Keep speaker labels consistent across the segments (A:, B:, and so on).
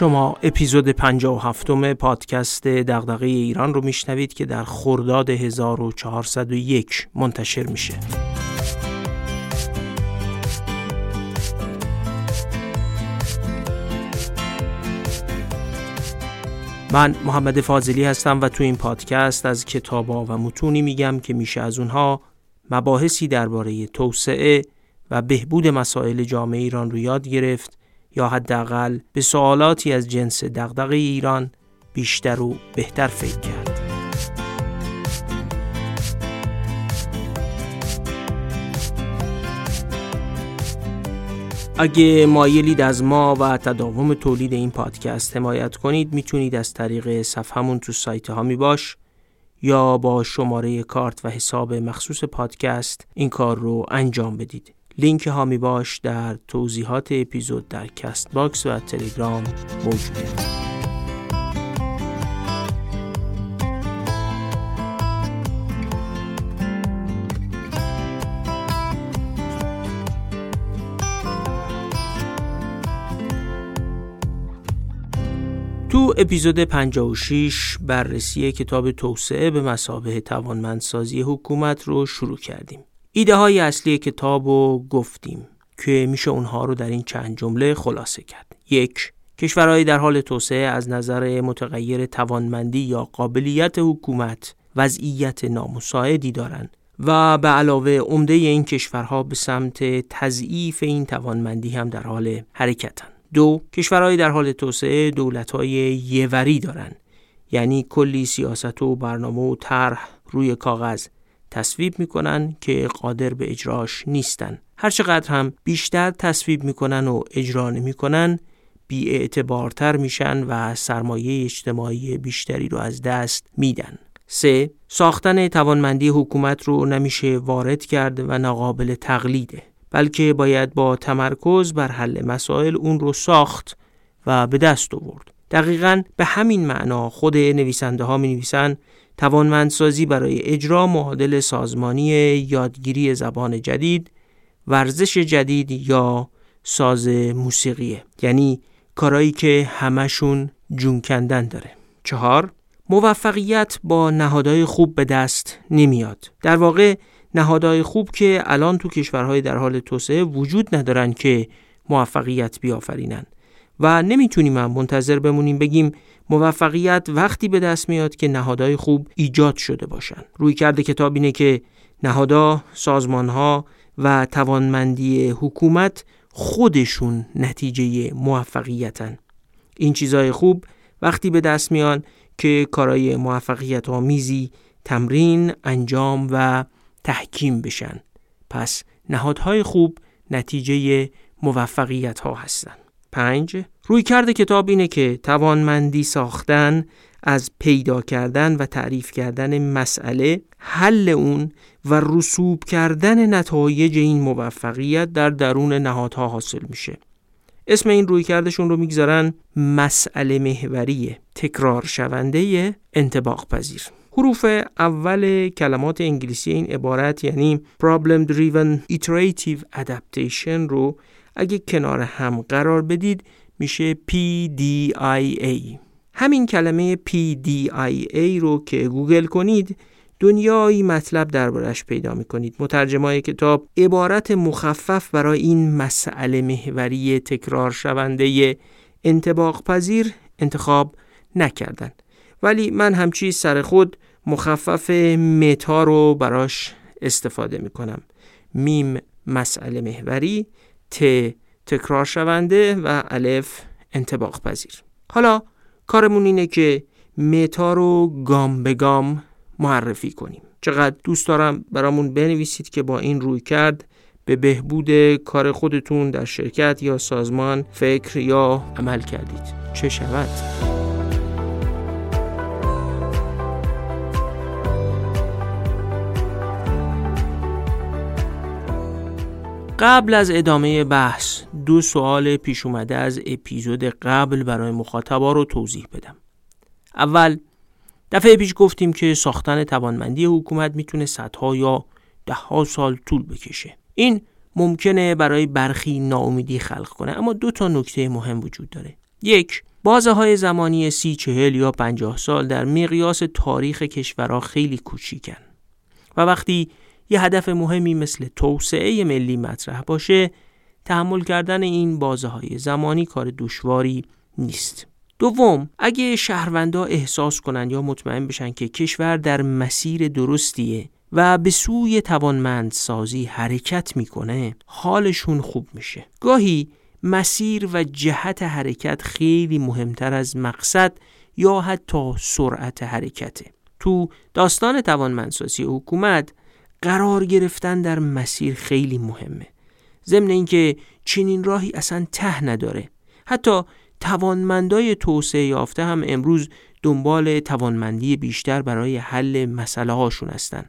A: شما اپیزود 57 پادکست دغدغه ایران رو میشنوید که در خرداد 1401 منتشر میشه. من محمد فاضلی هستم و تو این پادکست از کتابا و متونی میگم که میشه از اونها مباحثی درباره توسعه و بهبود مسائل جامعه ایران رو یاد گرفت یا حداقل به سوالاتی از جنس دغدغه ایران بیشتر و بهتر فکر کرد. اگه مایلید از ما و تداوم تولید این پادکست حمایت کنید می‌تونید از طریق صفحمون تو سایت حامی باش یا با شماره کارت و حساب مخصوص پادکست این کار رو انجام بدید. لینک حامی باش در توضیحات اپیزود در کست باکس و تلگرام موجوده. تو اپیزود 56 بررسی کتاب توسعه به مسابه توانمندسازی حکومت رو شروع کردیم. ایده های اصلی کتاب رو گفتیم که میشه اونها رو در این چند جمله خلاصه کرد. یک کشورهای در حال توسعه از نظر متغیر توانمندی یا قابلیت حکومت وضعیت نامساعدی دارند و به علاوه عمده این کشورها به سمت تضعیف این توانمندی هم در حال حرکتن. دو کشورهای در حال توسعه دولتهای یوری دارند یعنی کلی سیاست و برنامه و طرح روی کاغذ تصویب می‌کنن که قادر به اجراش نیستن هرچقدر هم بیشتر تصویب می‌کنن و اجرا نمی‌کنن بی اعتبارتر میشن و سرمایه اجتماعی بیشتری رو از دست میدن سه ساختن توانمندی حکومت رو نمیشه وارد کرد و ناقابل تقلیده بلکه باید با تمرکز بر حل مسائل اون رو ساخت و به دست آورد. دقیقا به همین معنا خود نویسنده ها می نویسن توانمندسازی برای اجرا معادل سازمانی یادگیری زبان جدید، ورزش جدید یا ساز موسیقیه یعنی کارایی که همشون جون کندن داره. چهار موفقیت با نهادهای خوب به دست نمیاد. در واقع نهادهای خوب که الان تو کشورهای در حال توسعه وجود ندارن که موفقیت بیافرینن و نمی‌تونیم هم منتظر بمونیم بگیم موفقیت وقتی به دست میاد که نهادهای خوب ایجاد شده باشن. روی کرده کتاب اینه که نهادها، سازمانها و توانمندی حکومت خودشون نتیجه موفقیتن. این چیزهای خوب وقتی به دست میان که کارای موفقیت آمیزی تمرین، انجام و تحکیم بشن. پس نهادهای خوب نتیجه موفقیت ها هستند. پنج روی کرده کتاب اینه که توانمندی ساختن از پیدا کردن و تعریف کردن مسئله حل اون و رسوب کردن نتایج این موفقیت در درون نهادها حاصل میشه. اسم این روی کردشون رو می‌گذارن مسئله محوریه تکرار شونده انتباق پذیر. حروف اول کلمات انگلیسی این عبارت یعنی Problem Driven Iterative Adaptation رو اگه کنار هم قرار بدید میشه PDIA همین کلمه PDIA رو که گوگل کنید دنیایی مطلب دربارش پیدا می‌کنید. مترجمای کتاب عبارت مخفف برای این مسئله محوری تکرار شونده انتباق پذیر انتخاب نکردند ولی من همچی سر خود مخفف متا رو براش استفاده می‌کنم. میم مسئله محوری ت تکرار شونده و الف انتباق پذیر. حالا کارمون اینه که متا رو گام به گام معرفی کنیم. چقدر دوست دارم برامون بنویسید که با این روی کرد به بهبود کار خودتون در شرکت یا سازمان فکر یا عمل کردید. چه شود؟ قبل از ادامه بحث دو سوال پیش اومده از اپیزود قبل برای مخاطبا رو توضیح بدم. اول دفعه پیش گفتیم که ساختن توانمندی حکومت می‌تونه صدها یا دهها سال طول بکشه. این ممکنه برای برخی ناامیدی خلق کنه اما دو تا نکته مهم وجود داره. یک بازه های زمانی سی چهل یا پنجاه سال در مقیاس تاریخ کشورها خیلی کوچیکن. و وقتی یه هدف مهمی مثل توسعه ملی مطرح باشه تحمل کردن این بازه های زمانی کار دشواری نیست. دوم اگه شهروندا احساس کنند یا مطمئن بشن که کشور در مسیر درستیه و به سوی توانمندسازی حرکت می‌کنه حالشون خوب میشه. گاهی مسیر و جهت حرکت خیلی مهمتر از مقصد یا حتی سرعت حرکته. تو داستان توانمندسازی حکومت قرار گرفتن در مسیر خیلی مهمه. ضمن اینکه چنین راهی اصلا ته نداره. حتی توانمندای توسعه یافته هم امروز دنبال توانمندی بیشتر برای حل مسئله هاشون هستن.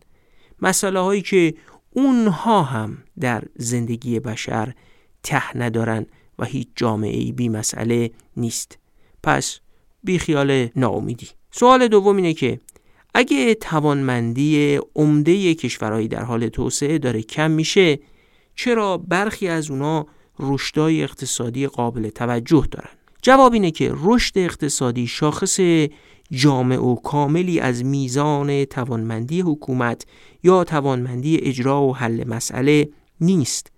A: مسئله هایی که اونها هم در زندگی بشر ته ندارن و هیچ جامعه ای بی مسئله نیست. پس بی خیال ناامیدی. سوال دوم اینه که اگه توانمندی عمده کشورهایی در حال توسعه داره کم میشه چرا برخی از اونا رشدای اقتصادی قابل توجه دارن؟ جواب اینه که رشد اقتصادی شاخص جامع و کاملی از میزان توانمندی حکومت یا توانمندی اجرا و حل مسئله نیست.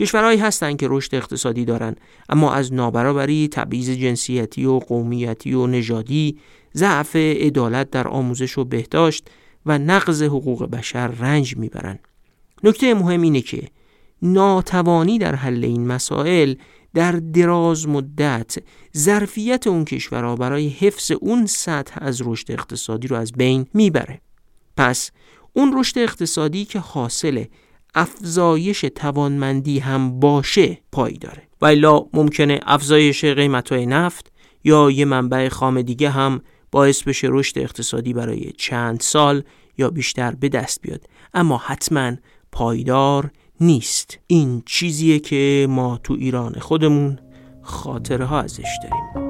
A: کشورهایی هستند که رشد اقتصادی دارند اما از نابرابری تبعیض جنسیتی و قومیتی و نژادی ضعف عدالت در آموزش و بهداشت و نقض حقوق بشر رنج می‌برند. نکته مهم اینه که ناتوانی در حل این مسائل در دراز مدت ظرفیت اون کشورها برای حفظ اون سطح از رشد اقتصادی رو از بین می‌بره. پس اون رشد اقتصادی که حاصل افزایش توانمندی هم باشه پای داره. و الا ممکنه افزایش قیمت های نفت یا یه منبع خام دیگه هم باعث بشه رشد اقتصادی برای چند سال یا بیشتر به دست بیاد. اما حتما پایدار نیست. این چیزیه که ما تو ایران خودمون خاطره ازش داریم.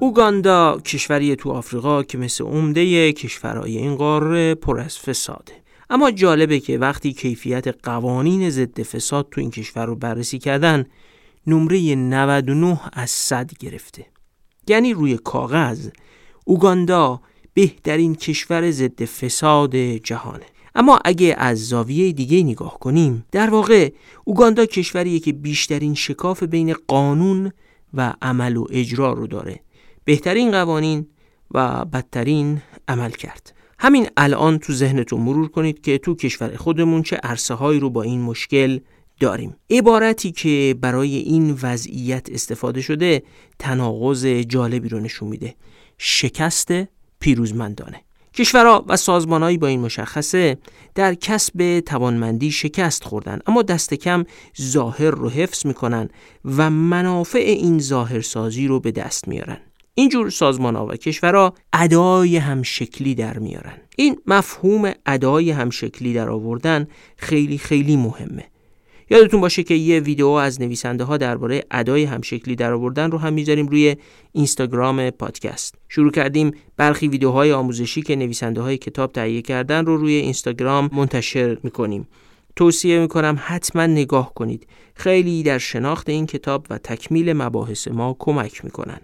A: اوگاندا کشوری تو آفریقا که مثل عمده کشورهای این قاره پر از فساده. اما جالبه که وقتی کیفیت قوانین ضد فساد تو این کشور رو بررسی کردن نمره 99 از 100 گرفته. یعنی روی کاغذ اوگاندا بهترین کشور ضد فساد جهانه. اما اگه از زاویه دیگه نگاه کنیم در واقع اوگاندا کشوریه که بیشترین شکاف بین قانون و عمل و اجرا رو داره. بهترین قوانین و بدترین عمل کرد. همین الان تو ذهنتون مرور کنید که تو کشور خودمون چه عرصه هایی رو با این مشکل داریم. عبارتی که برای این وضعیت استفاده شده تناقض جالبی رو نشون میده. شکست پیروزمندانه. کشورها و سازمانهایی با این مشخصه در کسب توانمندی شکست خوردن اما دست کم ظاهر رو حفظ می‌کنن و منافع این ظاهرسازی رو به دست میارن. اینجور سازمان ها و کشورها ادای همشکلی در میارن. این مفهوم ادای همشکلی در آوردن خیلی خیلی مهمه. یادتون باشه که یه ویدیو از نویسنده ها درباره ادای همشکلی در آوردن رو هم می‌ذاریم روی اینستاگرام پادکست. شروع کردیم برخی ویدیوهای آموزشی که نویسنده های کتاب تهیه کردن رو روی اینستاگرام منتشر می‌کنیم. توصیه می‌کنم حتما نگاه کنید. خیلی در شناخت این کتاب و تکمیل مباحث ما کمک می‌کنن.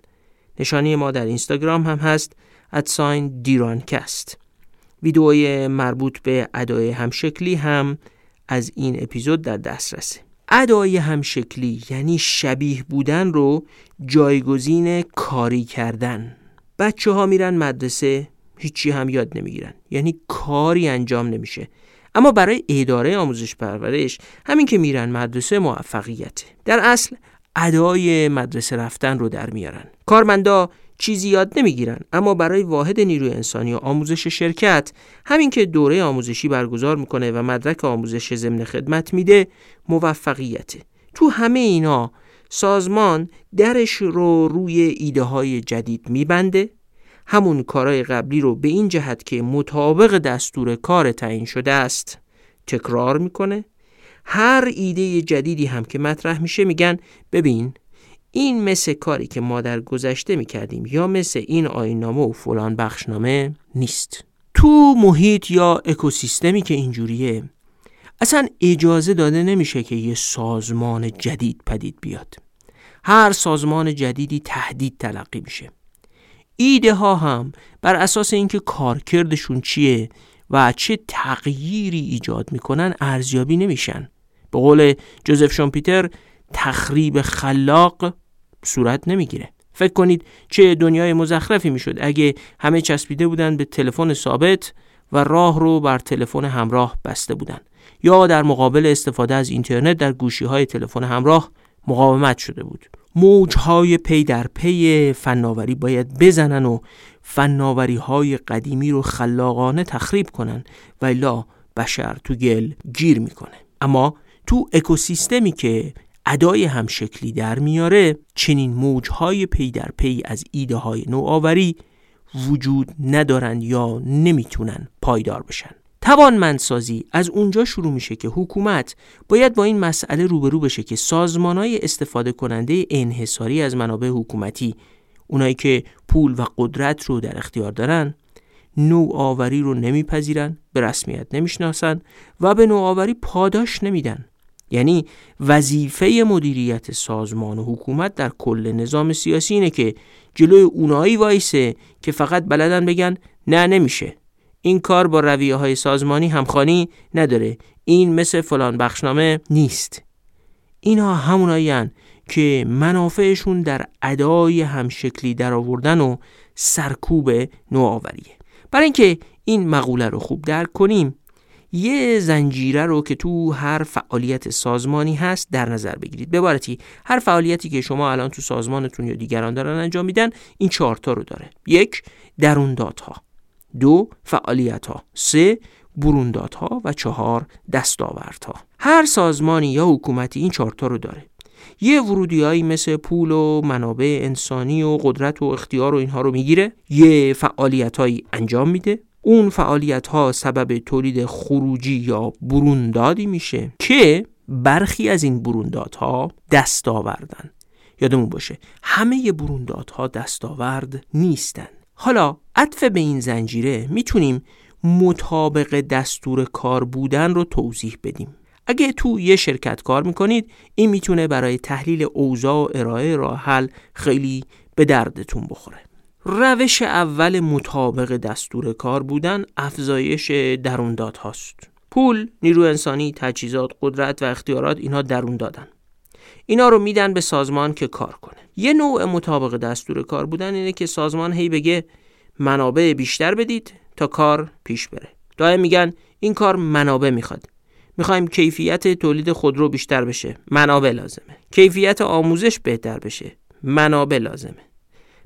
A: نشانی ما در اینستاگرام هم هست ادساین دیرانکست ویدئوی مربوط به ادای همشکلی هم از این اپیزود در دسترسه ادای همشکلی یعنی شبیه بودن رو جایگزین کاری کردن. بچه ها میرن مدرسه هیچی هم یاد نمی‌گیرن. یعنی کاری انجام نمیشه. اما برای اداره آموزش پرورش همین که میرن مدرسه موفقیته در اصل ادای مدرسه رفتن رو در میارن. کارمندا چیزی یاد نمی‌گیرن اما برای واحد نیروی انسانی و آموزش شرکت همین که دوره آموزشی برگزار می‌کنه و مدرک آموزش ضمن خدمت میده موفقیته. تو همه اینا سازمان درش رو روی ایده های جدید میبنده. همون کارهای قبلی رو به این جهت که مطابق دستور کار تعیین شده است تکرار می‌کنه. هر ایده جدیدی هم که مطرح میشه میگن ببین این مثل کاری که ما در گذشته می‌کردیم یا مثل این آینامه و فلان بخشنامه نیست. تو محیط یا اکوسیستمی که اینجوریه اصلا اجازه داده نمیشه که یه سازمان جدید پدید بیاد. هر سازمان جدیدی تهدید تلقی میشه. ایده ها هم بر اساس اینکه کارکردشون چیه و چه تغییری ایجاد می‌کنن ارزیابی نمیشن. به قول جوزف شامپیتر تخریب خلاق صورت نمی‌گیره. فکر کنید چه دنیای مزخرفی می‌شد اگه همه چسبیده بودن به تلفن ثابت و راه رو بر تلفن همراه بسته بودن. یا در مقابل استفاده از اینترنت در گوشی های تلفن همراه مقاومت شده بود. موجهای پی در پی فناوری باید بزنن و فناوری های قدیمی رو خلاقانه تخریب کنن و الا بشر تو گل گیر می‌کنه. اما تو اکوسیستمی که ادای هم شکلی در میاره چنین موجهای پی در پی از ایده های نوآوری وجود ندارند یا نمی‌تونن پایدار بشن. توانمندسازی از اونجا شروع میشه که حکومت باید با این مسئله روبرو بشه که های استفاده کننده انحصاری از منابع حکومتی اونایی که پول و قدرت رو در اختیار دارن نوآوری رو نمیپذیرن به رسمیت نمی‌شناسن و به نوآوری پاداش نمیدن. یعنی وظیفه مدیریت سازمان و حکومت در کل نظام سیاسی اینه که جلوی اونایی وایسه که فقط بلدن بگن نه نمیشه. این کار با رویه های سازمانی همخانی نداره. این مثل فلان بخشنامه نیست. اینها همونایی که منافعشون در ادای همشکلی در آوردن و سرکوب نوآوریه. برای اینکه این مقوله رو خوب درک کنیم یه زنجیره رو که تو هر فعالیت سازمانی هست در نظر بگیرید. به عبارتی هر فعالیتی که شما الان تو سازمانتون یا دیگران دارن انجام میدن این چهارتا رو داره. یک درون ها دو فعالیت ها سه بروندات ها و چهار دستاورت ها هر سازمانی یا حکومتی این چهارتا رو داره. یه ورودیایی مثل پول و منابع انسانی و قدرت و اختیار و اینها رو می‌گیره. یه فعالیت هایی انجام میده. اون فعالیت ها سبب تولید خروجی یا بروندادی میشه که برخی از این بروندادها دستاوردن یادمون باشه همه بروندادها دستاورد نیستن. حالا عطف به این زنجیره می‌تونیم مطابق دستور کار بودن رو توضیح بدیم. اگه تو یه شرکت کار می‌کنید این می‌تونه برای تحلیل اوضاع و ارائه راه حل خیلی به دردتون بخوره. روش اول مطابق دستور کار بودن افزایش درونداد هاست. پول، نیرو انسانی، تجهیزات، قدرت و اختیارات اینها درون دادن. اینا رو میدن به سازمان که کار کنه. یه نوع مطابق دستور کار بودن اینه که سازمان هی بگه منابع بیشتر بدید تا کار پیش بره. دائم میگن این کار منابع می‌خواد. می‌خوایم کیفیت تولید خودرو بیشتر بشه. منابع لازمه. کیفیت آموزش بهتر بشه. منابع لازمه.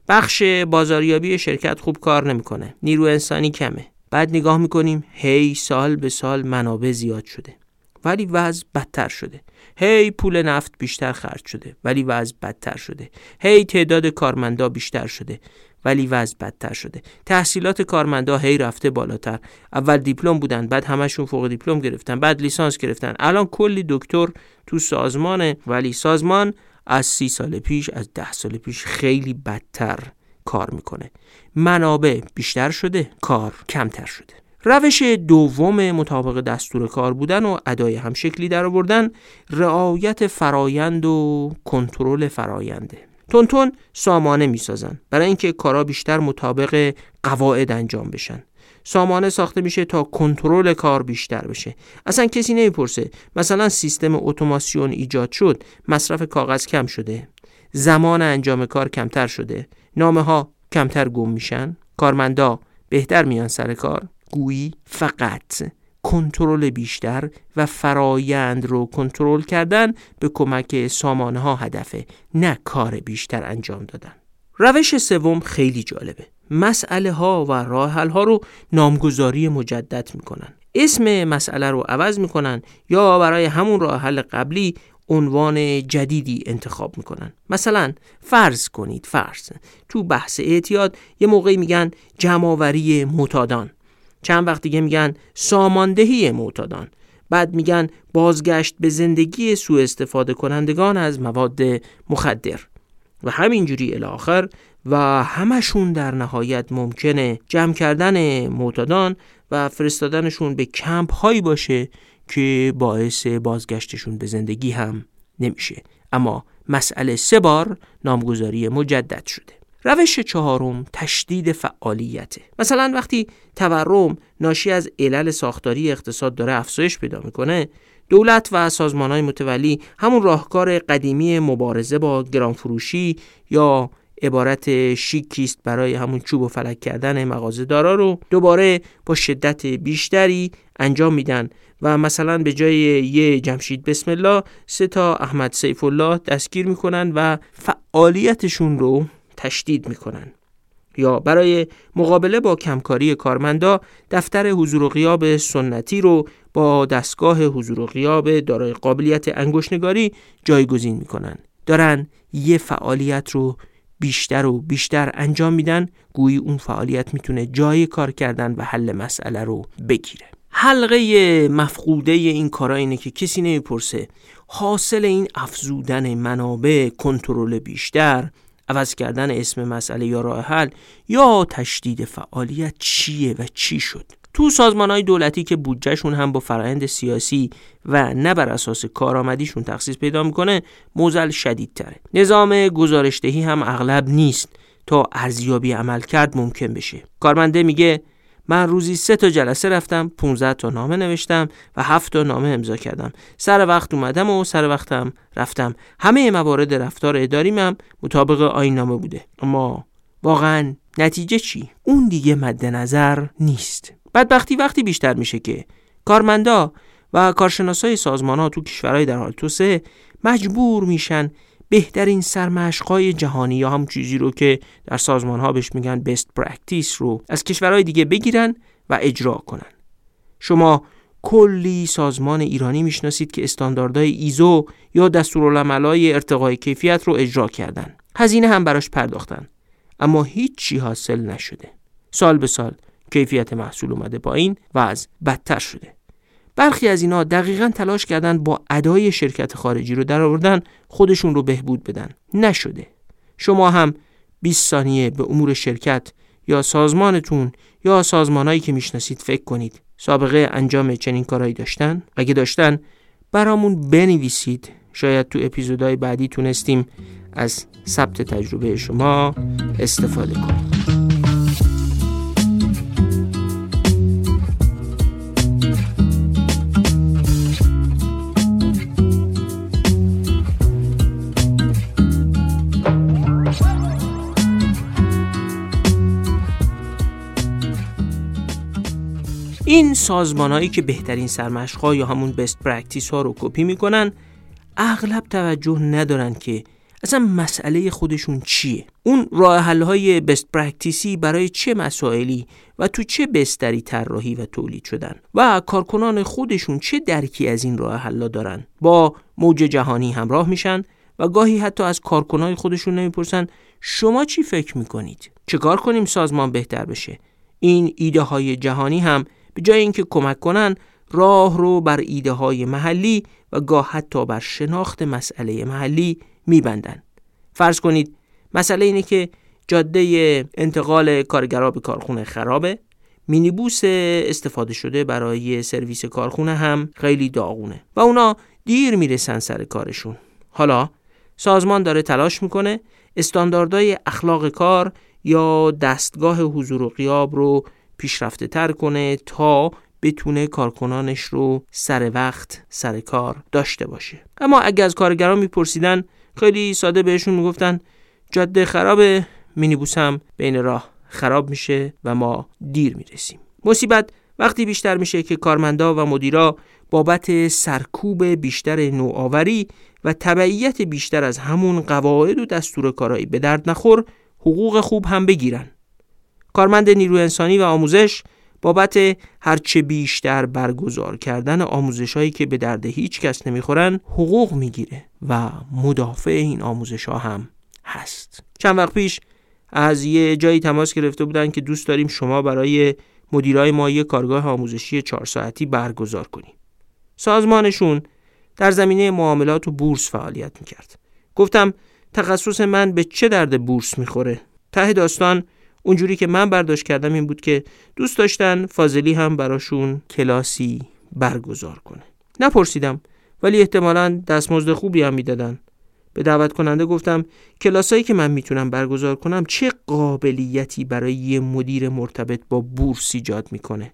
A: بخش بازاریابی شرکت خوب کار نمی‌کنه. نیرو انسانی کمه. بعد نگاه می‌کنیم هی سال به سال منابع زیاد شده. ولی وضع بدتر شده. هی پول نفت بیشتر خرج شده. ولی وضع بدتر شده. هی تعداد کارمندا بیشتر شده. ولی وضع بدتر شده. تحصیلات کارمندا هی رفته بالاتر. اول دیپلم بودن بعد همشون فوق دیپلم گرفتن بعد لیسانس گرفتن. الان کلی دکتر تو سازمانه. ولی سازمان از سی سال پیش از ده سال پیش خیلی بدتر کار می‌کنه. منابع بیشتر شده کار کمتر شده. روش دوم مطابق دستور کار بودن و ادای همشکلی در آوردن رعایت فرایند و کنترل فراینده تونتون سامانه می‌سازن برای اینکه کارا بیشتر مطابق قواعد انجام بشن. سامانه ساخته میشه تا کنترل کار بیشتر بشه. اصلا کسی نمی‌پرسه. مثلا سیستم اتوماسیون ایجاد شد مصرف کاغذ کم شده. زمان انجام کار کمتر شده. نامه ها کمتر گم میشن. کارمندا بهتر میان سر کار. گویی فقط کنترل بیشتر و فرایند رو کنترل کردن به کمک سامانه ها هدفه نه کار بیشتر انجام دادن. روش سوم خیلی جالبه. مسئله ها و راه ها رو نامگذاری مجدد می‌کنن. اسم مسئله رو عوض می‌کنن یا برای همون راه حل قبلی عنوان جدیدی انتخاب می‌کنن. مثلا فرض کنید فرض. تو بحث اعتیاد یه موقعی میگن جمعآوری معتادان. چند وقت دیگه میگن ساماندهی معتادان. بعد میگن بازگشت به زندگی سوء استفاده کنندگان از مواد مخدر. و همینجوری الاخر و همشون در نهایت ممکنه جمع کردن معتادان و فرستادنشون به کمپ هایی باشه که باعث بازگشتشون به زندگی هم نمیشه. اما مسئله سه بار نامگذاری مجدد شده. روش چهارم تشدید فعالیته مثلا وقتی تورم ناشی از علل ساختاری اقتصاد داره افزایش پیدا می‌کنه دولت و سازمان های متولی همون راهکار قدیمی مبارزه با گرانفروشی یا عبارت شیکیست برای همون چوب و فلک کردن مغازه دارا رو دوباره با شدت بیشتری انجام میدن و مثلا به جای یه جمشید بسم الله سه تا احمد سیف الله دستگیر می‌کنن و فعالیتشون رو تشدید می‌کنن. یا برای مقابله با کمکاری کارمندا دفتر حضور و غیاب سنتی رو با دستگاه حضور و غیاب دارای قابلیت انگشتنگاری جایگزین می‌کنن. دارن یه فعالیت رو بیشتر و بیشتر انجام میدن. گویی اون فعالیت می‌تونه جای کار کردن و حل مسئله رو بگیره. حلقه مفقوده این کارا اینه که کسی نمی‌پرسه حاصل این افزودن منابع کنترل بیشتر عوض کردن اسم مسئله یا راه حل یا تشدید فعالیت چیه و چی شد؟ تو سازمان های دولتی که بودجهشون هم با فرایند سیاسی و نه بر اساس کارآمدیشون تخصیص پیدا می‌کنه موزل شدیدتره. نظام گزارشدهی هم اغلب نیست تا ارزیابی عمل کرد ممکن بشه. کارمنده میگه من روزی سه تا جلسه رفتم 15 تا نامه نوشتم و هفت تا نامه امضا کردم. سر وقت اومدم و سر وقتم رفتم. همه موارد رفتار اداریم مطابق آین نامه بوده. اما واقعا نتیجه چی؟ اون دیگه مد نظر نیست. بدبختی وقتی بیشتر میشه که کارمندا و کارشناسای سازمان ها تو کشورهای در حال توسعه مجبور میشن بهترین سرمشقهای جهانی یا همون چیزی رو که در سازمان ها بهش میگن best practice رو از کشورهای دیگه بگیرن و اجرا کنن. شما کلی سازمان ایرانی می‌شناسید که استانداردهای ایزو یا دستورالعملهای ارتقای کیفیت رو اجرا کردن. هزینه هم براش پرداختن. اما هیچی حاصل نشده. سال به سال کیفیت محصول اومده پایین وضع بدتر شده. برخی از اینا دقیقا تلاش کردن با ادای شرکت خارجی رو در آوردن خودشون رو بهبود بدن. نشده. شما هم 20 ثانیه به امور شرکت یا سازمانتون یا سازمانهایی که می‌شناسید فکر کنید. سابقه انجام چنین کارهایی داشتن؟ اگه داشتن برامون بنویسید. شاید تو اپیزودهای بعدی تونستیم از ثبت تجربه شما استفاده کنیم. این سازمانهایی که بهترین سرمشقها یا همون best practice ها رو کپی می‌کنن اغلب توجه ندارن که اصلا مسئله خودشون چیه. اون راه حل های best practice ی برای چه مسائلی و تو چه بستری طراحی و تولید شدن و کارکنان خودشون چه درکی از این راه حل دارن. با موج جهانی همراه میشن و گاهی حتی از کارکنای خودشون نمی‌پرسن شما چی فکر می‌کنید؟ چه کار کنیم سازمان بهتر بشه؟ این ایده های جهانی هم به جای اینکه کمک کنن راه رو بر ایده های محلی و گاه حتی بر شناخت مسئله محلی میبندن. فرض کنید مسئله اینه که جاده انتقال کارگرا به کارخونه خرابه مینیبوس استفاده شده برای سرویس کارخونه هم خیلی داغونه و اونا دیر می‌رسن سر کارشون. حالا سازمان داره تلاش می‌کنه استانداردهای اخلاق کار یا دستگاه حضور و قیاب رو پیشرفته تر کنه تا بتونه کارکنانش رو سر وقت سر کار داشته باشه. اما اگه از کارگران میپرسیدن خیلی ساده بهشون می‌گفتن جاده خرابه مینیبوس هم بین راه خراب میشه و ما دیر می‌رسیم. مصیبت وقتی بیشتر میشه که کارمندا و مدیرا بابت سرکوب بیشتر نوآوری و تبعیت بیشتر از همون قواعد و دستور کارایی به درد نخور حقوق خوب هم بگیرن. کارمند نیرو انسانی و آموزش بابت هرچه بیشتر برگزار کردن آموزش هایی که به درد هیچ کس نمی‌خورن حقوق می‌گیره و مدافع این آموزش ها هم هست. چند وقت پیش از یه جایی تماس گرفته بودن که دوست داریم شما برای مدیرای ما یه کارگاه آموزشی چهار ساعتی برگزار کنیم. سازمانشون در زمینه معاملات و بورس فعالیت می‌کرد. گفتم تخصص من به چه درد بورس می‌خوره؟ ته داستان اونجوری که من برداشت کردم این بود که دوست داشتن فاضلی هم براشون کلاسی برگزار کنه. نپرسیدم ولی احتمالا دستمزد خوبی هم می‌دادن. به دعوت کننده گفتم کلاسایی که من می‌تونم برگزار کنم چه قابلیتی برای یه مدیر مرتبط با بورس ایجاد می‌کنه؟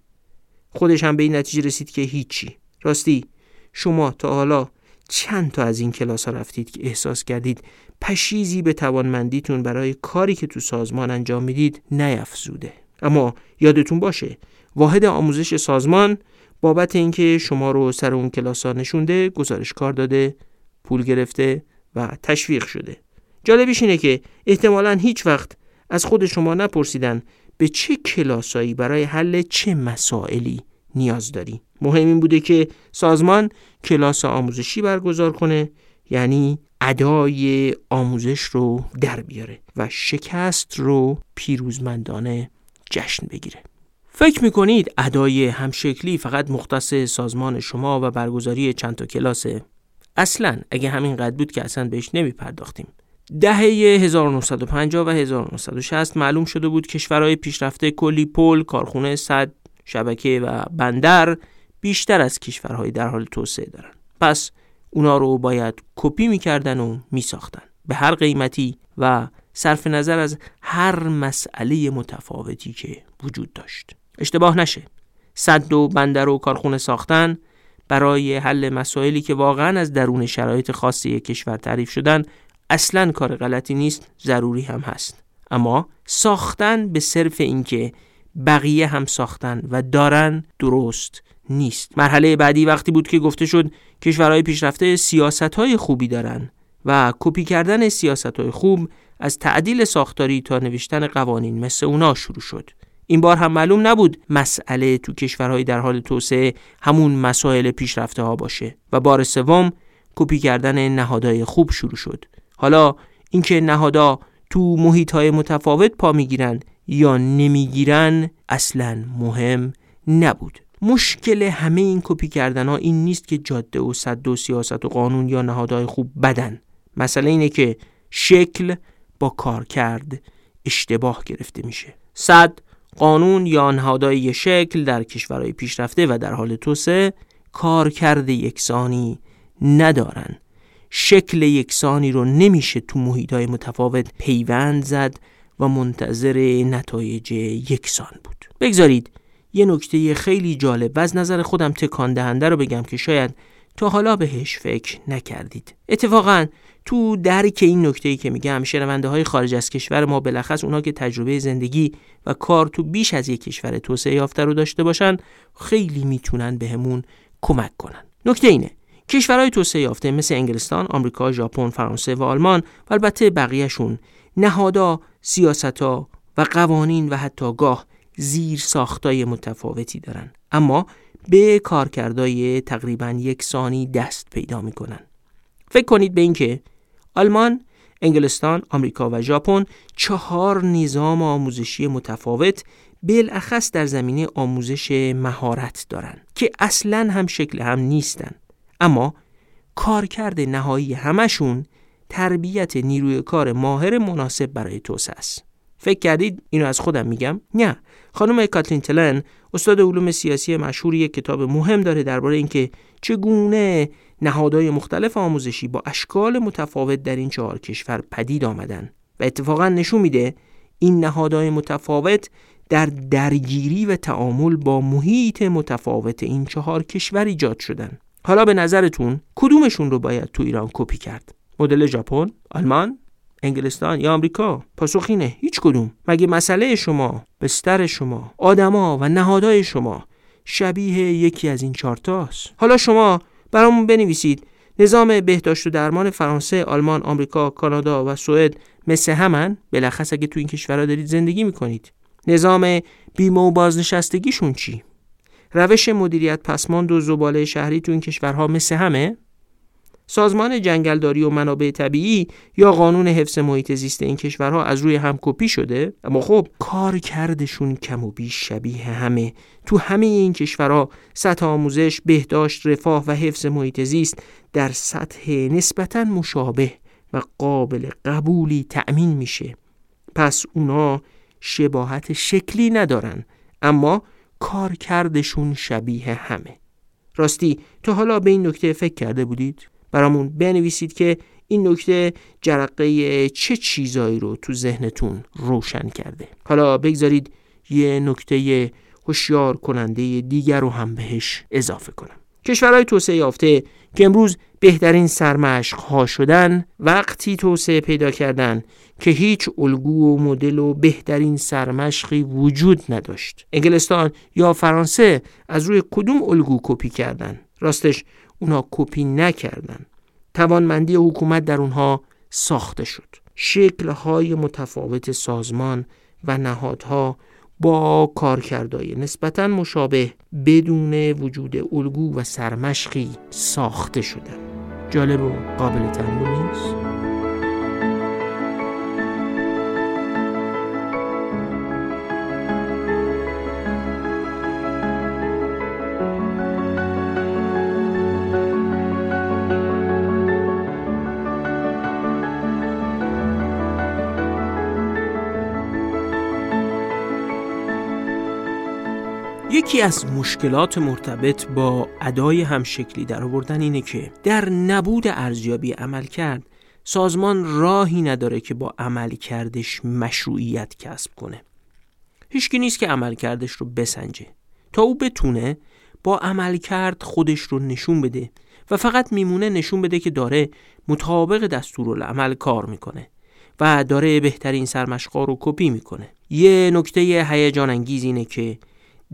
A: خودش هم به این نتیجه رسید که هیچی. راستی شما تا حالا چند تا از این کلاس ها رفتید که احساس کردید پشیزی به توانمندیتون برای کاری که تو سازمان انجام می‌دید نیفزوده اما یادتون باشه واحد آموزش سازمان بابت اینکه شما رو سر اون کلاس ها نشونده گزارش کار داده پول گرفته و تشویق شده. جالبیش اینه که احتمالا هیچ وقت از خود شما نپرسیدن به چه کلاسایی برای حل چه مسائلی نیاز داری مهم این بوده که سازمان کلاس آموزشی برگزار کنه یعنی ادای آموزش رو در بیاره و شکست رو پیروزمندانه جشن بگیره فکر می‌کنید ادای همشکلی فقط مختص سازمان شما و برگزاری چند تا کلاسه؟ اصلا اگه همین قد بود که اصلا بهش نمی پرداختیم. دهه 1950 و 1960 معلوم شده بود کشورهای پیشرفته کلی پل، کارخونه، صد، شبکه و بندر بیشتر از کشورهای در حال توسعه دارن. پس اونا رو باید کپی می‌کردن و میساختن. به هر قیمتی و صرف نظر از هر مسئله متفاوتی که وجود داشت. اشتباه نشه. صد و بندر و کارخونه ساختن برای حل مسائلی که واقعا از درون شرایط خاصی کشور تعریف شدن اصلا کار غلطی نیست ضروری هم هست. اما ساختن به صرف اینکه بقیه هم ساختن و دارن درست نیست. مرحله بعدی وقتی بود که گفته شد کشورهای پیشرفته سیاست های خوبی دارن و کپی کردن سیاست های خوب از تعدیل ساختاری تا نوشتن قوانین مثل اونا شروع شد. این بار هم معلوم نبود مسئله تو کشورهای در حال توسعه همون مسائل پیشرفته ها باشه و بار سوم کپی کردن نهادهای خوب شروع شد. حالا اینکه نهادا تو محیط های متفاوت پا می‌گیرن یا نمی‌گیرن اصلا مهم نبود. مشکل همه این کپی کردن ها این نیست که جاده و صد و سیاست و قانون یا نهادهای خوب بدن. مسئله اینه که شکل با کار کرد اشتباه گرفته میشه. صد قانون یا نهادهای شکل در کشورهای پیشرفته و در حال توسعه کار کرده یکسانی ندارن. شکل یکسانی رو نمیشه تو محیطهای متفاوت پیوند زد و منتظر نتایج یکسان بود. بگذارید یه نکته خیلی جالب و از نظر خودم تکان دهنده رو بگم که شاید تا حالا بهش فکر نکردید. اتفاقا تو درک این نکته ای که میگم شنونده های خارج از کشور ما بلخص اونها که تجربه زندگی و کار تو بیش از یک کشور توسعه یافته رو داشته باشن خیلی می‌تونن بهمون کمک کنن. نکته اینه کشورهای توسعه یافته مثل انگلستان، آمریکا، ژاپن، فرانسه و آلمان و البته بقیهشون نهادا، سیاستا و قوانین و حتی گاه زیر ساختای متفاوتی دارن. اما به کارکردهای تقریبا یکسانی دست پیدا می‌کنن. فکر کنید به اینکه آلمان، انگلستان، آمریکا و ژاپن چهار نظام آموزشی متفاوت بالاخص در زمینه آموزش مهارت دارند که اصلا هم شکل هم نیستن. اما کارکرد نهایی همشون تربیت نیروی کار ماهر مناسب برای توسعه است. فکر کردید اینو از خودم میگم؟ نه. خانم کاتلین تلن استاد علوم سیاسی مشهوری کتاب مهم داره درباره اینکه چگونه نهادهای مختلف آموزشی با اشکال متفاوت در این چهار کشور پدید آمدن. و اتفاقا نشون میده این نهادهای متفاوت در درگیری و تعامل با محیط متفاوت این چهار کشور ایجاد شدن. حالا به نظرتون کدومشون رو باید تو ایران کپی کرد؟ مدل ژاپن آلمان انگلستان یا آمریکا. پاسخ اینه هیچ کدوم. مگه مسئله شما بستر شما آدما و نهادهای شما شبیه یکی از این چارتاست حالا شما برامون بنویسید. نظام بهداشت و درمان فرانسه، آلمان، آمریکا، کانادا و سوئد مثل همن بلخص اگه تو این کشورها دارید زندگی می‌کنید. نظام بیمه و بازنشستگیشون چی؟ روش مدیریت پسماند و زباله شهری تو این کشورها مثل همه؟ سازمان جنگلداری و منابع طبیعی یا قانون حفظ محیط زیست این کشورها از روی هم کپی شده؟ اما خب کار کردشون کم و بیش شبیه همه. تو همه این کشورها سطح آموزش بهداشت رفاه و حفظ محیط زیست در سطح نسبتا مشابه و قابل قبولی تأمین میشه. پس اونا شباهت شکلی ندارن اما کار کردشون شبیه همه. راستی تو حالا به این نکته فکر کرده بودید؟ برامون بنویسید که این نکته جرقه چه چیزایی رو تو ذهنتون روشن کرده. حالا بگذارید یه نکته هوشیار کننده دیگر رو هم بهش اضافه کنم. کشورهای توسعه یافته که امروز بهترین سرمشق ها شدن وقتی توسعه پیدا کردن که هیچ الگو و مدل و بهترین سرمشقی وجود نداشت. انگلستان یا فرانسه از روی کدوم الگو کپی کردن؟ راستش اونا کپی نکردن. توانمندی حکومت در اونها ساخته شد. شکلهای متفاوت سازمان و نهادها با کارکردهای نسبتا مشابه بدون وجود الگو و سرمشقی ساخته شدن. جالب و قابل تحمل نیست؟ یکی از مشکلات مرتبط با ادای همشکلی در آوردن اینه که در نبود ارزیابی عمل کرد سازمان راهی نداره که با عمل کردش مشروعیت کسب کنه. هیچکی نیست که عمل کردش رو بسنجه. تا او بتونه با عمل کرد خودش رو نشون بده و فقط میمونه نشون بده که داره مطابق دستورالعمل کار می‌کنه و داره بهترین سرمشقا رو کپی می‌کنه. یه نکته هیجان انگیز اینه که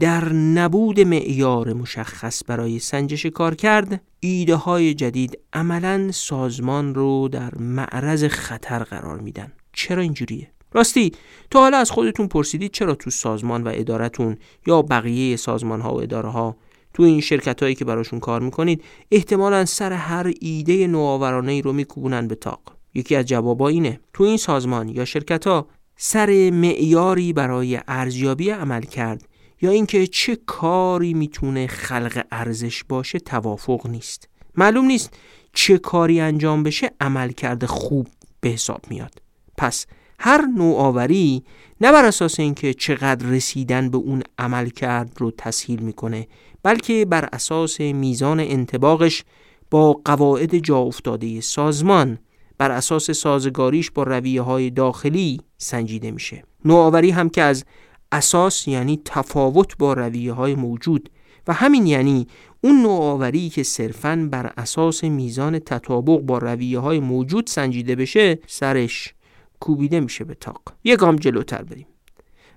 A: در نبود معیار مشخص برای سنجش کار کرد ایده های جدید عملا سازمان رو در معرض خطر قرار میدن. چرا اینجوریه؟ راستی تو حالا از خودتون پرسیدید چرا تو سازمان و ادارتون یا بقیه سازمان ها و اداره ها تو این شرکت هایی که براشون کار می‌کنید احتمالا سر هر ایده نوآورانه ای رو میکوبونن به تاق یکی از جوابا اینه. تو این سازمان یا شرکت ها سر معیاری برای ارزیابی عمل کرد یا اینکه چه کاری می‌تونه خلق ارزش باشه توافق نیست. معلوم نیست چه کاری انجام بشه عمل کرده خوب به حساب میاد. پس هر نوآوری نه بر اساس اینکه چقدر رسیدن به اون عمل کرد رو تسهیل می‌کنه بلکه بر اساس میزان انتباقش با قواعد جا افتاده سازمان بر اساس سازگاریش با رویه های داخلی سنجیده میشه. نوآوری هم که از اساس یعنی تفاوت با رویه های موجود و همین یعنی اون نوآوری که صرفاً بر اساس میزان تطابق با رویه های موجود سنجیده بشه سرش کوبیده میشه به تاق. یه گام جلوتر بریم.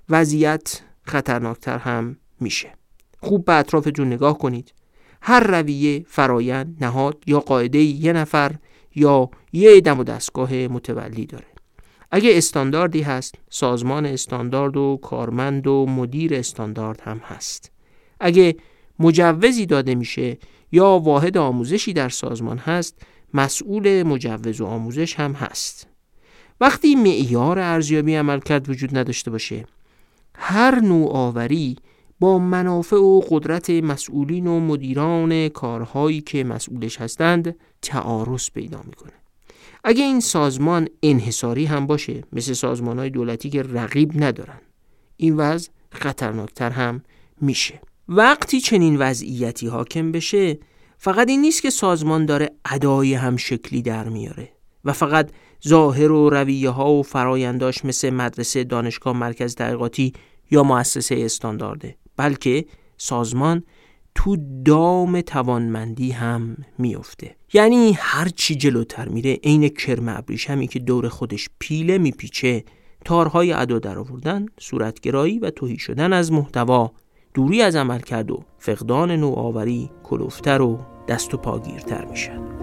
A: وضعیت خطرناکتر هم میشه. خوب به اطرافتون نگاه کنید. هر رویه فرایند نهاد یا قاعده یه نفر یا یه دم و دستگاه متولی داره. اگه استانداردی هست سازمان استاندارد و کارمند و مدیر استاندارد هم هست. اگه مجوزی داده میشه یا واحد آموزشی در سازمان هست مسئول مجوز و آموزش هم هست. وقتی معیار ارزیابی عملکرد وجود نداشته باشه هر نوآوری با منافع و قدرت مسئولین و مدیران کارهایی که مسئولش هستند تعارض پیدا می‌کنه. اگه این سازمان انحصاری هم باشه مثل سازمان های دولتی که رقیب ندارن. این وضع خطرناکتر هم میشه. وقتی چنین وضعیتی حاکم بشه فقط این نیست که سازمان داره ادای هم شکلی در میاره و فقط ظاهر و رویه ها و فراینداش مثل مدرسه دانشگاه مرکز تحقیقاتی یا مؤسسه استاندارده بلکه سازمان تو دام توانمندی هم میفته یعنی هر چی جلوتر میره عین کرم ابریشمی که دور خودش پیله میپیچه تارهای ادا در آوردن صورتگرایی و توهی شدن از محتوا دوری از عمل کرد و فقدان نوآوری کلوفتر و دست و پاگیرتر میشن.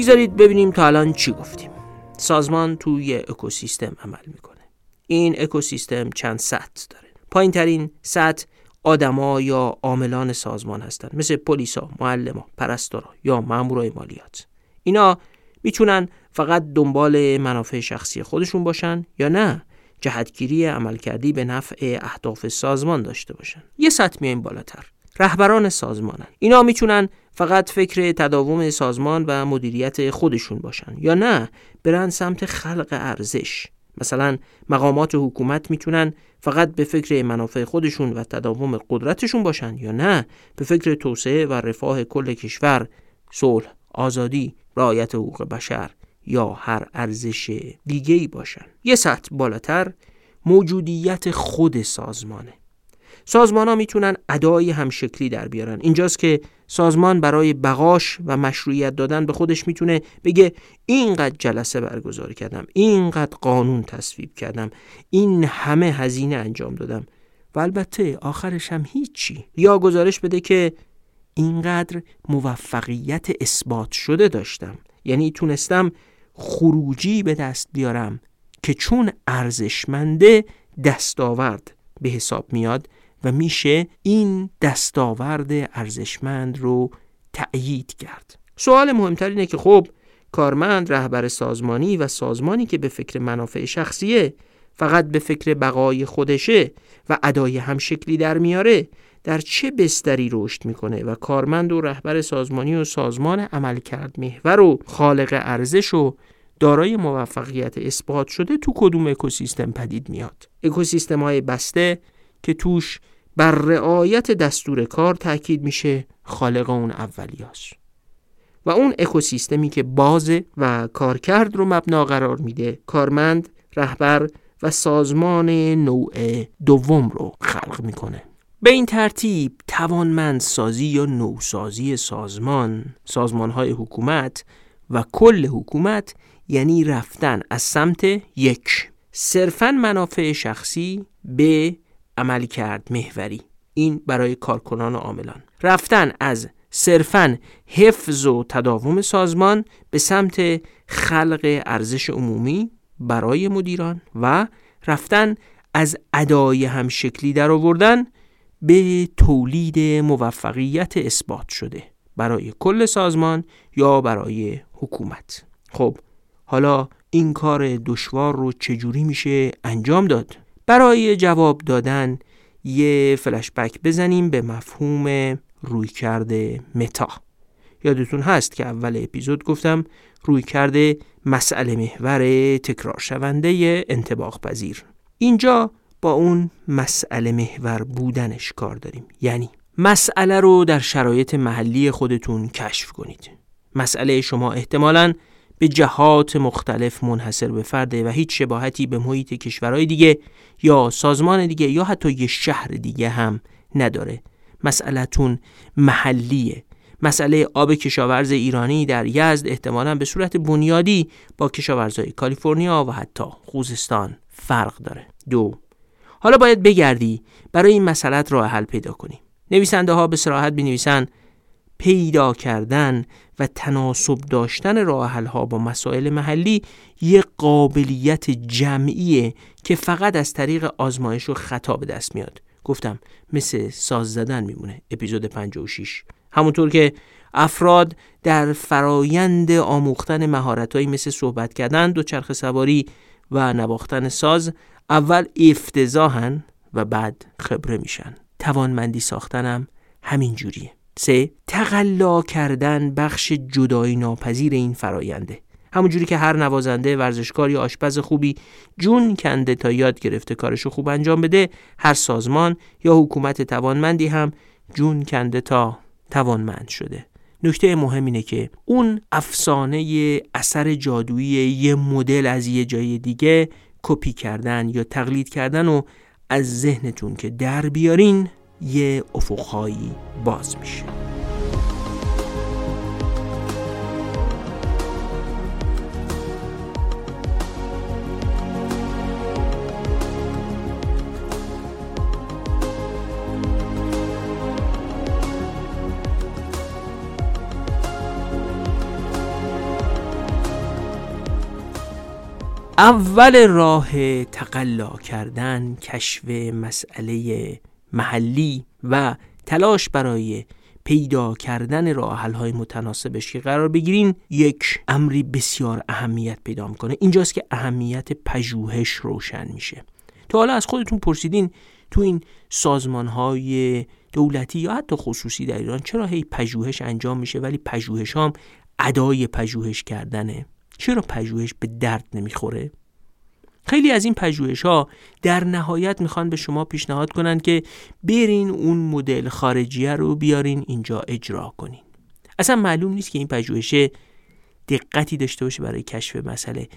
A: بگذارید ببینیم تا الان چی گفتیم. سازمان توی اکوسیستم عمل می‌کنه. این اکوسیستم چند سطح داره؟ پایین ترین سطح آدما یا عاملان سازمان هستند مثل پلیسا، معلما، پرستارا یا مامورای مالیات. اینا می‌تونن فقط دنبال منافع شخصی خودشون باشن یا نه؟ جهتگیری عملکردی به نفع اهداف سازمان داشته باشن. یه سطح میایم بالاتر. رهبران سازمانن. اینا می‌تونن فقط فکر تداوم سازمان و مدیریت خودشون باشن. یا نه برن سمت خلق ارزش. مثلا مقامات حکومت می‌تونن فقط به فکر منافع خودشون و تداوم قدرتشون باشن یا نه به فکر توسعه و رفاه کل کشور صلح آزادی رعایت حقوق بشر یا هر ارزش دیگه ای باشن. یه سطح بالاتر موجودیت خود سازمانه. سازمان ها می‌تونن ادای همشکلی در بیارن. اینجاست که سازمان برای بقاش و مشروعیت دادن به خودش می‌تونه بگه اینقدر جلسه برگزار کردم اینقدر قانون تصویب کردم این همه هزینه انجام دادم. و البته آخرش هم هیچی. یا گزارش بده که اینقدر موفقیت اثبات شده داشتم. یعنی تونستم خروجی به دست بیارم که چون ارزشمنده دستاورد به حساب میاد و میشه این دستاورد ارزشمند رو تأیید کرد. سوال مهمتر اینه که خب کارمند رهبر سازمانی و سازمانی که به فکر منافع شخصیه فقط به فکر بقای خودشه و ادای همشکلی در میاره در چه بستری رشد می‌کنه و کارمند و رهبر سازمانی و سازمان عمل کرد محور و خالق ارزش و دارای موفقیت اثبات شده تو کدوم اکوسیستم پدید میاد؟ اکوسیستم های بسته که توش بر رعایت دستور کار تاکید میشه خالق اون اولیاست و اون اکوسیستمی که بازه و کارکرد رو مبنا قرار میده کارمند رهبر و سازمان نوع دوم رو خلق می‌کنه. به این ترتیب توانمند سازی یا نوسازی سازمان سازمان های حکومت و کل حکومت یعنی رفتن از سمت یک. صرفا منافع شخصی به عمل کرد محوری. این برای کارکنان و عاملان. رفتن از صرفا حفظ و تداوم سازمان به سمت خلق ارزش عمومی برای مدیران و رفتن از ادای همشکلی در آوردن به تولید موفقیت اثبات شده برای کل سازمان یا برای حکومت. خب حالا این کار دشوار رو چجوری میشه انجام داد؟ برای جواب دادن یه فلشبک بزنیم به مفهوم روی کرده متا. یادتون هست که اول اپیزود گفتم روی کرده مسئله محور تکرار شونده انتباق پذیر اینجا با اون مسئله محور بودنش کار داریم. یعنی مسئله رو در شرایط محلی خودتون کشف کنید. مسئله شما احتمالاً به جهات مختلف منحصر به فرده و هیچ شباهتی به محیط کشورهای دیگه یا سازمان دیگه یا حتی یه شهر دیگه هم نداره. مسئلهتون محلیه. مسئله آب کشاورز ایرانی در یزد احتمالا به صورت بنیادی با کشاورزهای کالیفرنیا و حتی خوزستان فرق داره. دو حالا باید بگردی برای این مسئله راه حل پیدا کنی. نویسنده ها به صراحت بنویسن پیدا کردن و تناسب داشتن راه ها با مسائل محلی یک قابلیت جمعیه که فقط از طریق آزمایش و خطا به دست میاد. گفتم مثل ساز زدن میمونه اپیزود 56 همونطور که افراد در فرایند آموختن مهارتهایی مثل صحبت کردن دوچرخه سواری و نواختن ساز اول افتضاحن و بعد خبره میشن. توانمندی ساختنم همین جوریه. سه تقلا کردن بخش جدایی ناپذیر این فراینده همونجوری که هر نوازنده ورزشکار یا آشپز خوبی جون کنده تا یاد گرفته کارشو خوب انجام بده هر سازمان یا حکومت توانمندی هم جون کنده تا توانمند شده. نکته مهم اینه که اون افسانه اثر جادویی یه مدل از یه جای دیگه کپی کردن یا تقلید کردن و از ذهنتون که در بیارین یه افقهایی باز میشه. اول راه تقلا کردن کشف مسئله محلی و تلاش برای پیدا کردن راه های متناسبش که قرار بگیرین یک امری بسیار اهمیت پیدا می‌کنه. اینجاست که اهمیت پژوهش روشن میشه. تا حالا از خودتون پرسیدین تو این سازمان های دولتی یا حتی خصوصی در ایران چرا هی پژوهش انجام میشه ولی پژوهش هم ادای پژوهش کردنه؟ چرا پژوهش به درد نمی‌خوره؟ خیلی از این پژوهش ها در نهایت می‌خوان به شما پیشنهاد کنند که برین اون مدل خارجیه رو بیارین اینجا اجرا کنین. اصلا معلوم نیست که این پژوهش دقتی داشته باشه برای کشف مسئله.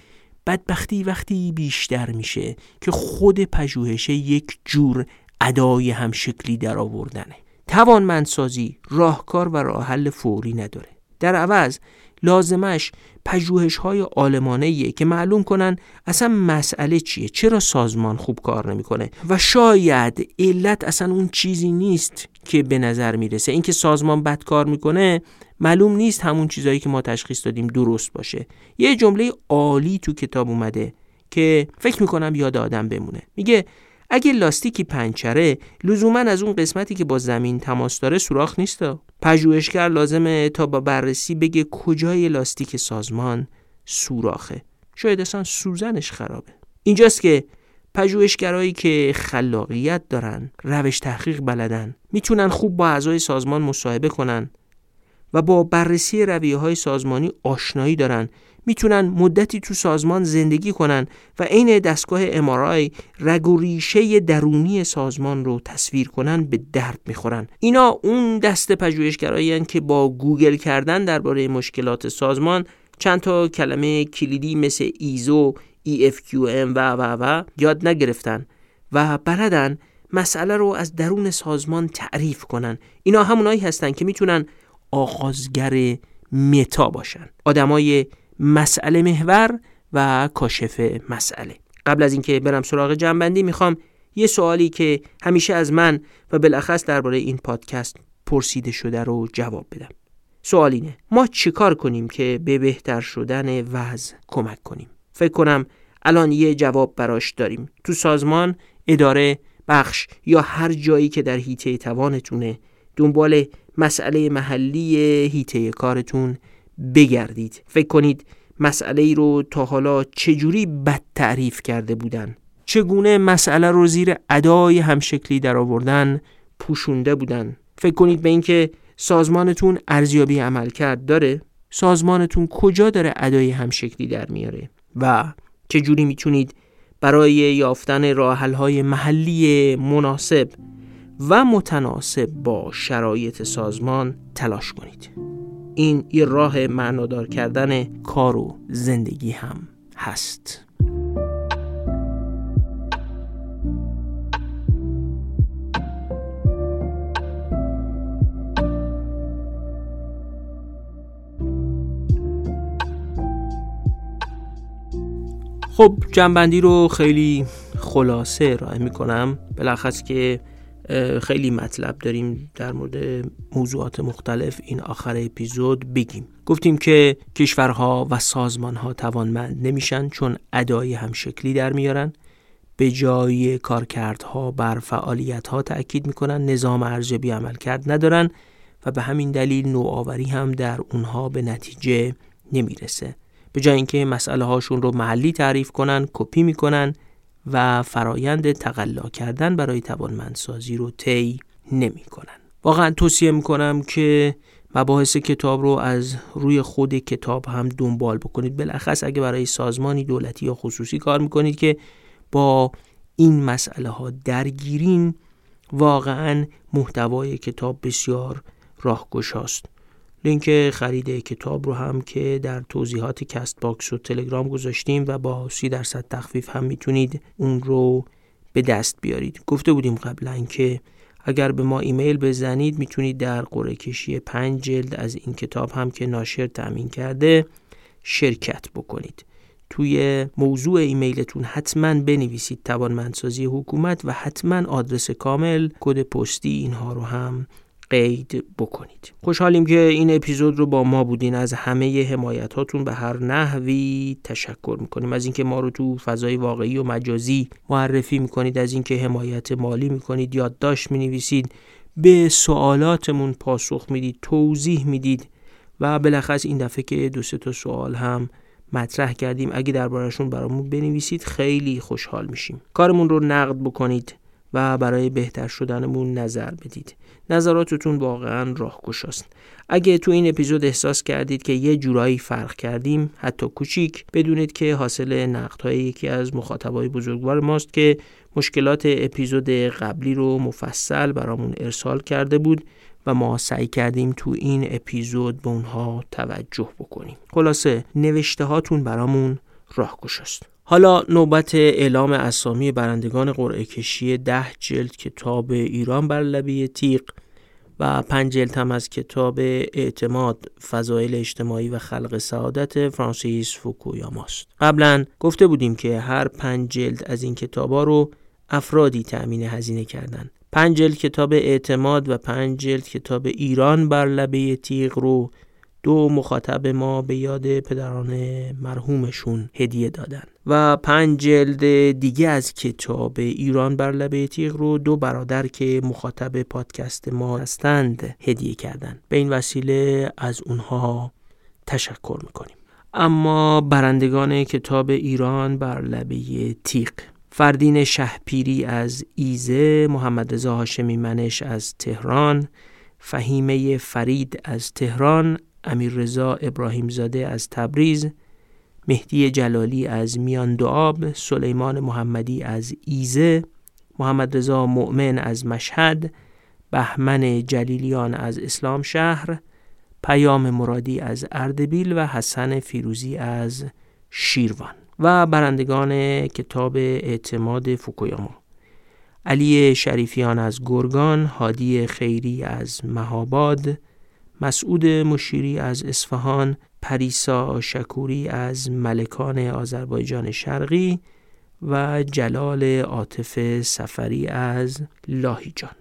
A: بدبختی وقتی بیشتر میشه که خود پژوهش یک جور ادای هم شکلی در آوردنه. توانمندسازی راهکار و راه حل فوری نداره. در عوض لازمش پژوهش های آلمانه که معلوم کنن اصلا مسئله چیه؟ چرا سازمان خوب کار نمی‌کنه؟ و شاید علت اصلا اون چیزی نیست که به نظر می‌رسه. اینکه سازمان بد کار می‌کنه معلوم نیست همون چیزایی که ما تشخیص دادیم درست باشه. یه جمله عالی تو کتاب اومده که فکر می‌کنم یاد آدم بمونه. میگه اگه لاستیکی پنچره لزوما از اون قسمتی که با زمین تماس داره سوراخ نیستا. پژوهشگر لازمه تا با بررسی بگه کجای لاستیک سازمان سوراخه. شاید اصلا سوزنش خرابه. اینجاست که پژوهشگرایی که خلاقیت دارن روش تحقیق بلدن می‌تونن خوب با اعضای سازمان مصاحبه کنن. و با بررسی رویه های سازمانی آشنایی دارن. می‌تونن مدتی تو سازمان زندگی کنن و عین دستگاه امارای رگ و ریشه درونی سازمان رو تصویر کنن به درد می‌خورن. اینا اون دست پژوهشگرایی که با گوگل کردن درباره مشکلات سازمان چند تا کلمه کلیدی مثل ایزو EFQM و و و یاد نگرفتن و بلدن مسئله رو از درون سازمان تعریف کنن. اینا همونایی هستن که می‌تونن آغازگر متا باشن. آدمای مسئله محور و کاشف مسئله. قبل از اینکه برم سراغ جنبندی می‌خوام یه سوالی که همیشه از من و بالاخص درباره این پادکست پرسیده شده رو جواب بدم. سوال اینه ما چیکار کنیم که به بهتر شدن وضع کمک کنیم؟ فکر کنم الان یه جواب براش داریم. تو سازمان اداره بخش یا هر جایی که در هیته توانتونه دنبال مسئله محلی هیته کارتون بگردید. فکر کنید مسئله رو تا حالا چجوری بد تعریف کرده بودن؟ چگونه مسئله رو زیر ادای همشکلی در آوردن پوشونده بودن؟ فکر کنید به اینکه سازمانتون ارزیابی عمل کرد داره سازمانتون کجا داره ادای همشکلی در میاره؟ و چجوری می‌تونید برای یافتن های محلی مناسب و متناسب با شرایط سازمان تلاش کنید. این یه راه معنادار کردن کار و زندگی هم هست. خب جنبندی رو خیلی خلاصه ارائه می‌کنم. بلخص که خیلی مطلب داریم در مورد موضوعات مختلف این آخر اپیزود بگیم. گفتیم که کشورها و سازمانها توانمند نمیشن چون ادای هم شکلی در میارن. به جای کارکردها بر فعالیتها تأکید می‌کنن نظام ارزیابی عمل کرد ندارن و به همین دلیل نوآوری هم در اونها به نتیجه نمی‌رسه. به جای اینکه مسئله هاشون رو محلی تعریف کنن کپی می‌کنن و فرایند تقلا کردن برای توانمندسازی رو طی نمی‌کنن. واقعا توصیه می‌کنم که مباحث کتاب رو از روی خود کتاب هم دنبال بکنید. بالاخص اگه برای سازمانی دولتی یا خصوصی کار می‌کنید که با این مسئله ها درگیرین واقعا محتوای کتاب بسیار راهگشاست. لینک خرید کتاب رو هم که در توضیحات Castbox و تلگرام گذاشتیم و با سی درصد تخفیف هم می‌تونید اون رو به دست بیارید. گفته بودیم قبلا که اگر به ما ایمیل بزنید می‌تونید در قرعه کشی پنج جلد از این کتاب هم که ناشر تأمین کرده شرکت بکنید. توی موضوع ایمیلتون حتما بنویسید توانمندسازی حکومت و حتما آدرس کامل کد پستی اینها رو هم قید بکنید. خوشحالیم که این اپیزود رو با ما بودین. از همه حمایتاتون به هر نحوی تشکر می‌کنیم. از اینکه ما رو تو فضای واقعی و مجازی معرفی می‌کنید از اینکه حمایت مالی می‌کنید یادداشت می‌نویسید به سوالاتمون پاسخ می‌دید توضیح می‌دید و بالاخص این دفعه که دو سه تا سوال هم مطرح کردیم. اگه دربارهشون برامون بنویسید خیلی خوشحال میشیم. کارمون رو نقد بکنید و برای بهتر شدنمون نظر بدید. نظراتتون واقعا راهگشاست. اگه تو این اپیزود احساس کردید که یه جورایی فرق کردیم حتی کوچیک بدونید که حاصل نقدهای یکی از مخاطبای بزرگوار ماست که مشکلات اپیزود قبلی رو مفصل برامون ارسال کرده بود و ما سعی کردیم تو این اپیزود به اونها توجه بکنیم. خلاصه نوشته هاتون برامون راهگشاست. حالا نوبت اعلام اسامی برندگان قرعه کشی ده جلد کتاب ایران بر لبه تیغ. و پنج جلد هم از کتاب اعتماد فضایل اجتماعی و خلق سعادت فرانسیس فوکویاماست قبلا گفته بودیم که هر پنج جلد از این کتابا رو افرادی تأمین هزینه کردند. پنج جلد کتاب اعتماد و پنج جلد کتاب ایران بر لبه تیغ رو دو مخاطب ما به یاد پدران مرحومشون هدیه دادن و پنج جلد دیگه از کتاب ایران بر لبه تیغ رو دو برادر که مخاطب پادکست ما هستند هدیه کردن. به این وسیله از اونها تشکر می‌کنیم. اما برندگان کتاب ایران بر لبه تیغ. فردین شهپیری از ایزه محمد رضا هاشمی منش از تهران فهیمه فرید از تهران امیر رضا ابراهیم زاده از تبریز مهدی جلالی از میان دعاب سلیمان محمدی از ایزه محمد رضا مؤمن از مشهد بهمن جلیلیان از اسلام شهر پیام مرادی از اردبیل و حسن فیروزی از شیروان. و برندگان کتاب اعتماد فوکویاما. علی شریفیان از گرگان هادی خیری از مهاباد مسعود مشیری از اصفهان پریسا شکوری از ملکان آذربایجان شرقی و جلال عاطف سفری از لاهیجان.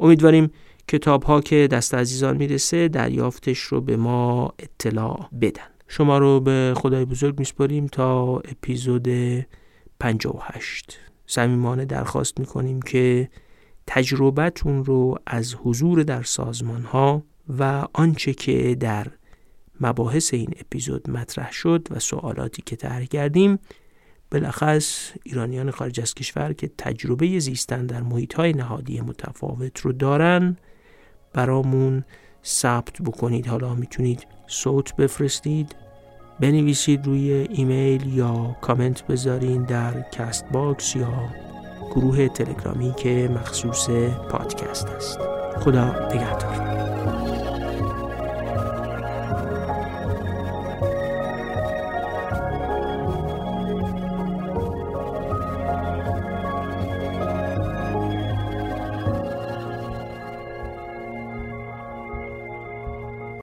A: امیدواریم کتاب ها که دست عزیزان می‌رسه دریافتش رو به ما اطلاع بدن. شما رو به خدای بزرگ میسپاریم تا اپیزود 58 صمیمانه درخواست می‌کنیم که تجربتون رو از حضور در سازمان ها و آنچه که در مباحث این اپیزود مطرح شد و سوالاتی که طرح کردیم بلخص ایرانیان خارج از کشور که تجربه زیستن در محیط های نهادی متفاوت رو دارن برامون ثبت بکنید. حالا می‌تونید صوت بفرستید بنویسید روی ایمیل یا کامنت بذارین در Castbox یا گروه تلگرامی که مخصوص پادکست است. خدا نگهدار.